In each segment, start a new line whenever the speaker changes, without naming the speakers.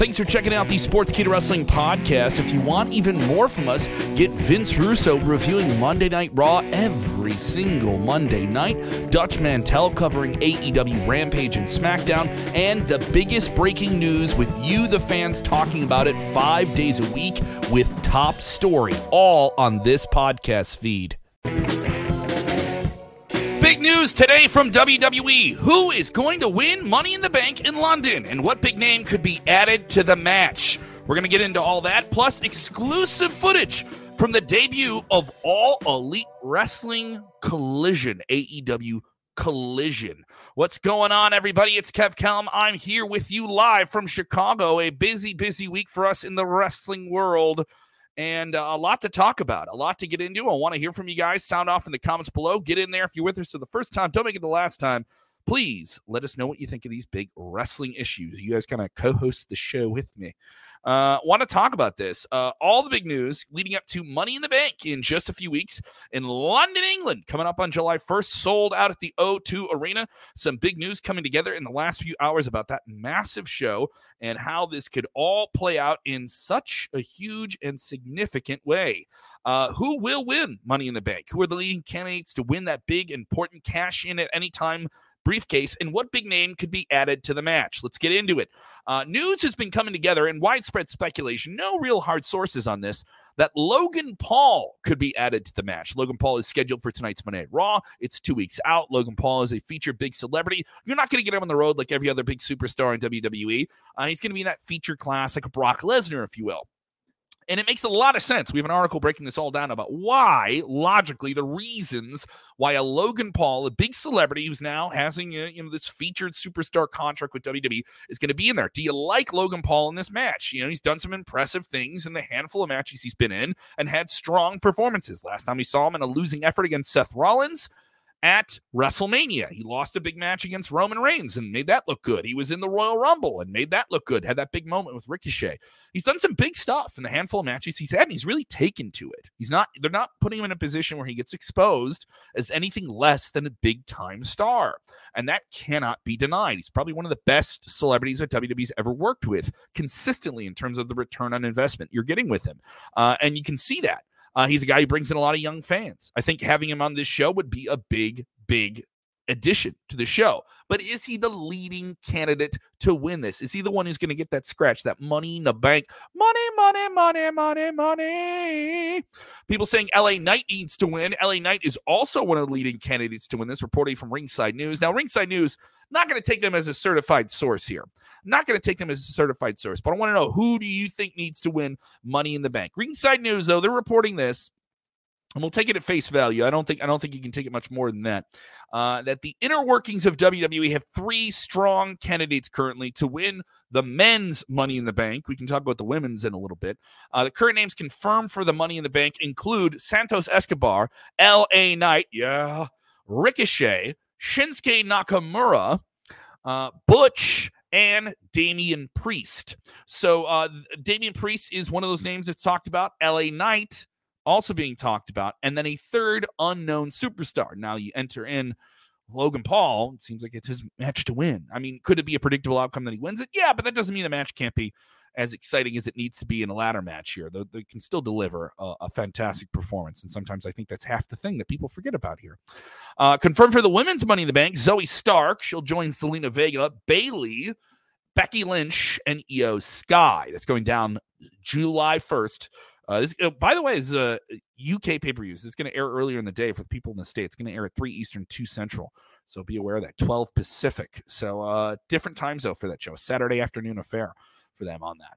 Thanks for checking out the Sports Sportskeeda Wrestling podcast. If you want even more from us, get Vince Russo reviewing Monday Night Raw every single Monday night, Dutch Mantell covering AEW Rampage and SmackDown, and the biggest breaking news with you, the fans, talking about it five days a week with Top Story, all on this podcast feed. News today from WWE. Who is going to win Money in the Bank in London? And what big name could be added to the match? We're going to get into all that, plus exclusive footage from the debut of All Elite Wrestling Collision, AEW Collision. What's going on, everybody? It's Kev Kellam. I'm here with you live from Chicago. A busy, busy week for us in the wrestling world and uh, a lot to talk about, a lot to get into. I want to hear from you guys. Sound off in the comments below. Get in there if you're with us for the first time. Don't make it the last time. Please let us know what you think of these big wrestling issues. You guys kind of co host the show with me. Uh, want to talk about this. Uh, all the big news leading up to Money in the Bank in just a few weeks in London, England, coming up on July 1st, sold out at the O2 Arena. Some big news coming together in the last few hours about that massive show and how this could all play out in such a huge and significant way. Uh, who will win Money in the Bank? Who are the leading candidates to win that big, important cash in at any time briefcase, and what big name could be added to the match? Let's get into it. Uh, news has been coming together and widespread speculation, no real hard sources on this, that Logan Paul could be added to the match. Logan Paul is scheduled for tonight's Monday Raw. It's two weeks out. Logan Paul is a featured big celebrity. You're not going to get him on the road like every other big superstar in WWE. Uh, he's going to be in that feature class like a Brock Lesnar, if you will. And it makes a lot of sense. We have an article breaking this all down about why, logically, the reasons why a Logan Paul, a big celebrity who's now having uh, you know this featured superstar contract with WWE, is going to be in there. Do you like Logan Paul in this match? You know, he's done some impressive things in the handful of matches he's been in and had strong performances. Last time we saw him in a losing effort against Seth Rollins at WrestleMania. He lost a big match against Roman Reigns and made that look good. He was in the Royal Rumble and made that look good. Had that big moment with Ricochet. He's done some big stuff in the handful of matches he's had, and he's really taken to it. He's not, they're not putting him in a position where he gets exposed as anything less than a big time star. And that cannot be denied. He's probably one of the best celebrities that WWE's ever worked with consistently in terms of the return on investment you're getting with him. Uh, and you can see that. Uh, he's a guy who brings in a lot of young fans. I think having him on this show would be a big, big addition to the show. But is he the leading candidate to win this? Is he the one who's going to get that scratch, that money in the bank? Money, money, money, money, money. People saying LA Knight needs to win. LA Knight is also one of the leading candidates to win this, reporting from Ringside News. Now, Ringside News, not going to take them as a certified source here. Not going to take them as a certified source, but I want to know who do you think needs to win Money in the Bank? Ringside News, though, they're reporting this and we'll take it at face value. I don't think I don't think you can take it much more than that. Uh, that the inner workings of WWE have three strong candidates currently to win the men's Money in the Bank. We can talk about the women's in a little bit. Uh, the current names confirmed for the Money in the Bank include Santos Escobar, L.A. Knight, yeah, Ricochet, Shinsuke Nakamura, uh, Butch, and Damian Priest. So uh, Damian Priest is one of those names that's talked about. L.A. Knight also being talked about, and then a third unknown superstar. Now you enter in Logan Paul. It seems like it's his match to win. I mean, could it be a predictable outcome that he wins it? Yeah, but that doesn't mean the match can't be as exciting as it needs to be in a ladder match here. They, they can still deliver a, a, fantastic performance. And sometimes I think that's half the thing that people forget about here. Uh, confirmed for the women's Money in the Bank, Zoey Stark. She'll join Zelina Vega, Bayley, Becky Lynch, and Iyo Sky. That's going down July 1st uh, this, uh, by the way, is a UK pay per. It's going to air earlier in the day for the people in the state. It's going to air at three Eastern, two Central. So be aware of that. Twelve Pacific. So uh, different time zone for that show. Saturday afternoon affair for them on that.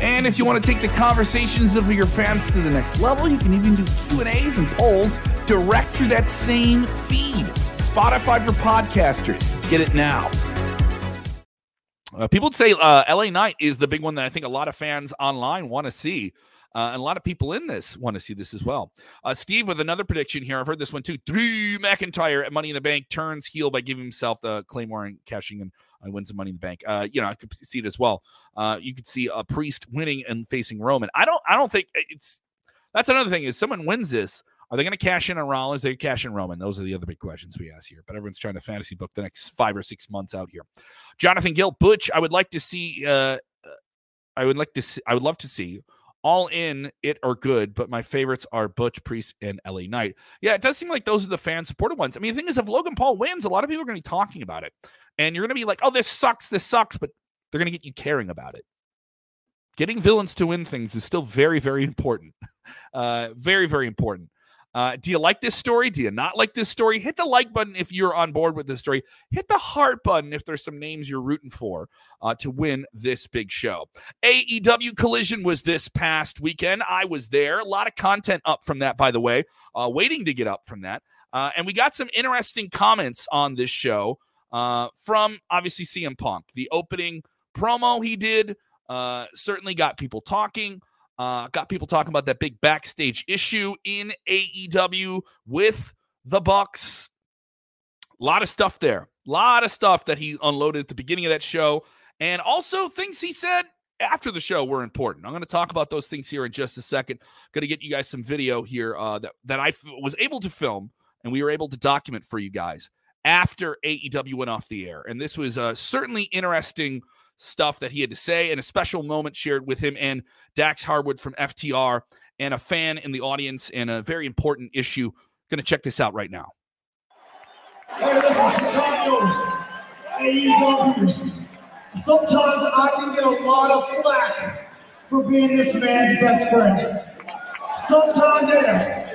And if you want to take the conversations of your fans to the next level, you can even do Q&As and polls direct through that same feed. Spotify for podcasters. Get it now. Uh, people would say uh, LA Knight is the big one that I think a lot of fans online want to see. Uh, and a lot of people in this want to see this as well. Uh, Steve with another prediction here. I've heard this one too. Drew McIntyre at Money in the Bank turns heel by giving himself the Claymore and cashing in and wins the Money in the Bank. Uh, you know, I could see it as well. Uh, you could see a priest winning and facing Roman. I don't. I don't think it's. That's another thing. Is someone wins this, are they going to cash in on Rollins? They cash in Roman. Those are the other big questions we ask here. But everyone's trying to fantasy book the next five or six months out here. Jonathan Gill, Butch. I would like to see. Uh, I would like to. See, I would love to see all in it are good, but my favorites are Butch Priest and LA Knight. Yeah, it does seem like those are the fan supported ones. I mean, the thing is, if Logan Paul wins, a lot of people are going to be talking about it, and you're going to be like, "Oh, this sucks, this sucks," but they're going to get you caring about it. Getting villains to win things is still very, very important. Uh, very, very important. Uh, do you like this story? Do you not like this story? Hit the like button if you're on board with this story. Hit the heart button if there's some names you're rooting for uh, to win this big show. AEW Collision was this past weekend. I was there. A lot of content up from that, by the way, uh, waiting to get up from that. Uh, and we got some interesting comments on this show uh, from obviously CM Punk. The opening promo he did uh, certainly got people talking. Uh, got people talking about that big backstage issue in AEW with the Bucks. A lot of stuff there. A lot of stuff that he unloaded at the beginning of that show. And also things he said after the show were important. I'm going to talk about those things here in just a second. Going to get you guys some video here uh, that, that I f- was able to film and we were able to document for you guys after AEW went off the air. And this was uh, certainly interesting stuff that he had to say and a special moment shared with him and Dax Harwood from FTR and a fan in the audience and a very important issue. Going to check this out right now.
Hey, listen, Chicago, AEW. Sometimes I can get a lot of flack for being this man's best friend. Sometimes.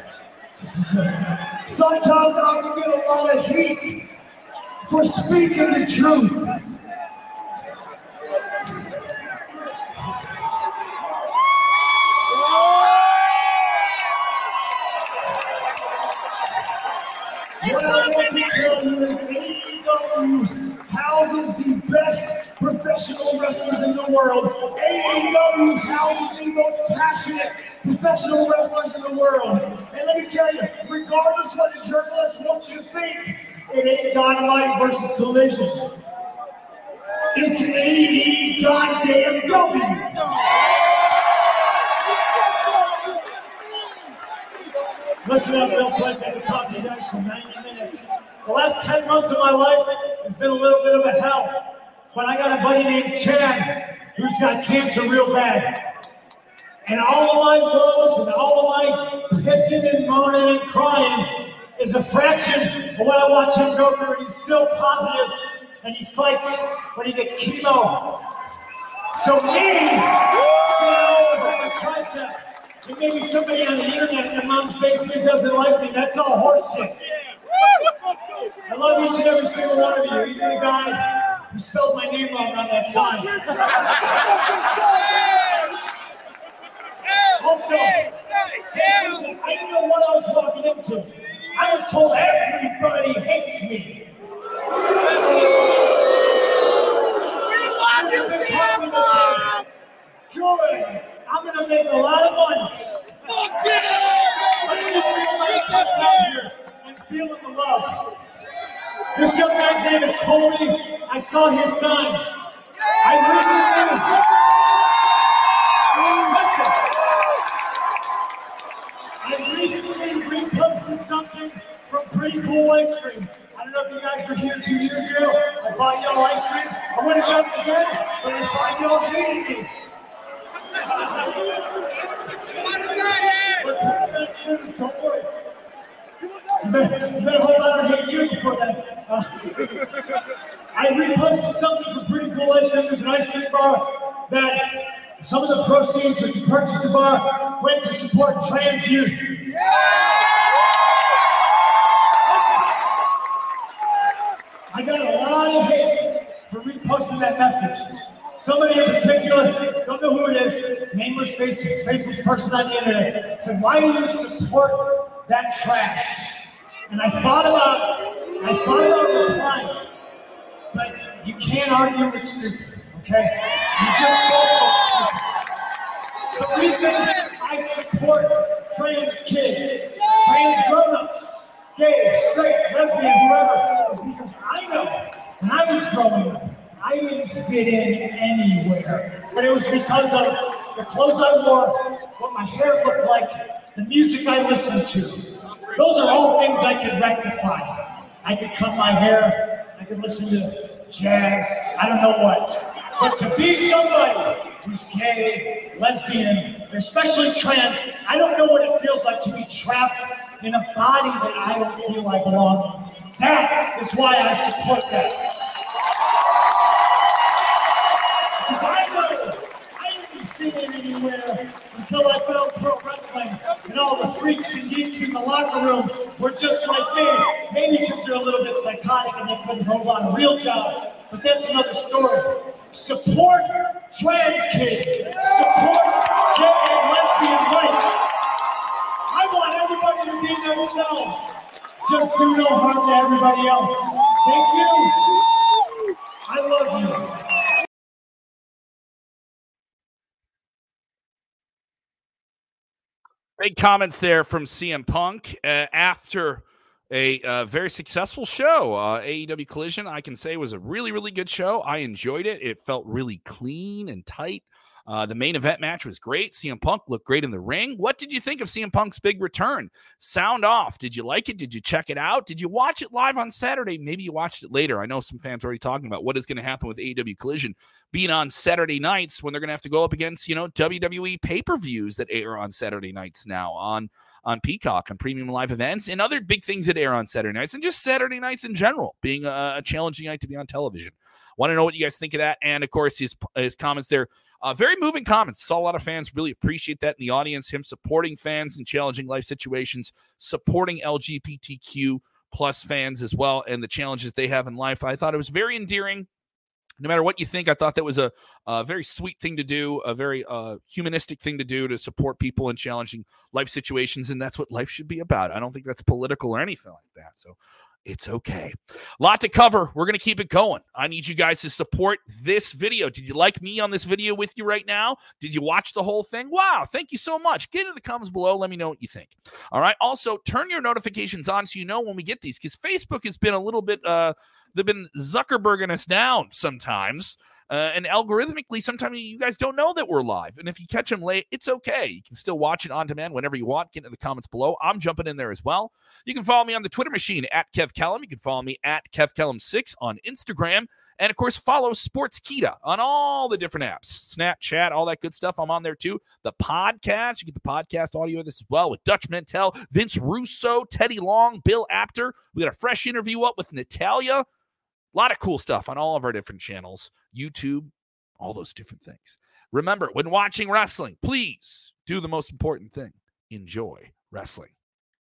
Sometimes I can get a lot of heat for speaking the truth. The most passionate professional wrestlers in the world. And let me tell you, regardless what the journalists want you to think, it ain't Dynamite versus Collision. It's an AE goddamn W. Listen up real quick. I've been talking to you guys for 90 minutes. The last 10 months of my life has been a little bit of a hell. But I got a buddy named Chad who's got cancer real bad. And all of my woes and all of my pissing and moaning and crying is a fraction of what I watch him go through. He's still positive and he fights when he gets chemo. So me, so. And maybe somebody on the internet in mom's basement doesn't like me. That's all horseshit. I love each and every single one of you. Even the guy who spelled my name wrong on that sign. Also, listen, I didn't know what I was walking into. I was told everybody hates me. We love you, Good. I'm gonna make a lot of money. Fuck yeah! And feeling the love. This young man's name is Cody. I saw his son. I recently, I recently reposted something from Pretty Cool Ice Cream. I don't know if you guys were here two years ago. I bought y'all ice cream. I would have done it again, but I find y'all hating me. You better, you better hold on to hit you before that. Uh, I reposted something for Pretty Cool Ice Cream. There's an ice cream bar that some of the proceeds that you purchased the bar went to support trans youth. I got a lot of hate for reposting that Somebody in particular, don't know who it is, nameless faceless, faceless person on the internet, said, why do you support that trash? And I thought about, I thought about replying, but you can't argue with stupid, Okay? You just call The reason I support trans kids, trans grown-ups, gay, straight, lesbian, whoever, is because I know when I was growing I didn't fit in anywhere. But it was because of the clothes I wore, what my hair looked like, the music I listened to. Those are all things I could rectify. I could cut my hair, I could listen to jazz, I don't know what. But to be somebody who's gay, lesbian, especially trans, I don't know what it feels like to be trapped in a body that I don't feel I belong in. That is why I support that. Because I know I didn't fit in anywhere until I found pro wrestling, and all the freaks and geeks in the locker room were just like me. Maybe because they're a little bit psychotic and they couldn't hold on a real job, but that's another story. Support trans kids. Support gay and lesbian rights. I want everybody to be themselves. Just do no harm to everybody else. Thank you. I love you.
Big comments there from CM Punk uh, after a uh, very successful show. Uh, AEW Collision, I can say, was a really, really good show. I enjoyed it. It felt really clean and tight. Uh, the main event match was great. CM Punk looked great in the ring. What did you think of CM Punk's big return? Sound off. Did you like it? Did you check it out? Did you watch it live on Saturday? Maybe you watched it later. I know some fans are already talking about what is going to happen with AEW Collision being on Saturday nights when they're going to have to go up against, you know, WWE pay per views that air on Saturday nights now on on Peacock on premium live events and other big things that air on Saturday nights and just Saturday nights in general being a, a challenging night to be on television. Want to know what you guys think of that? And of course, his, his comments there. Uh, very moving comments. Saw a lot of fans really appreciate that in the audience. Him supporting fans in challenging life situations, supporting LGBTQ plus fans as well, and the challenges they have in life. I thought it was very endearing no matter what you think, I thought that was a, a very sweet thing to do, a very uh, humanistic thing to do to support people in challenging life situations. And that's what life should be about. I don't think that's political or anything like that. So it's okay. A lot to cover. We're going to keep it going. I need you guys to support this video. Did you like me on this video with you right now? Did you watch the whole thing? Wow. Thank you so much. Get in the comments below. Let me know what you think. All right. Also, turn your notifications on so you know when we get these because Facebook has been a little bit, uh, they've been Zuckerberging us down sometimes. Uh, and algorithmically, sometimes you guys don't know that we're live. And if you catch them late, it's okay. You can still watch it on demand whenever you want. Get in the comments below. I'm jumping in there as well. You can follow me on the Twitter machine at Kev Kellam. You can follow me at Kev Kellam6 on Instagram. And of course, follow Sportskeeda on all the different apps, Snapchat, all that good stuff. I'm on there too. The podcast, you get the podcast audio of this as well with Dutch Mantell, Vince Russo, Teddy Long, Bill Apter. We got a fresh interview up with Natalya. A lot of cool stuff on all of our different channels, YouTube, all those different things. Remember, when watching wrestling, please do the most important thing enjoy wrestling.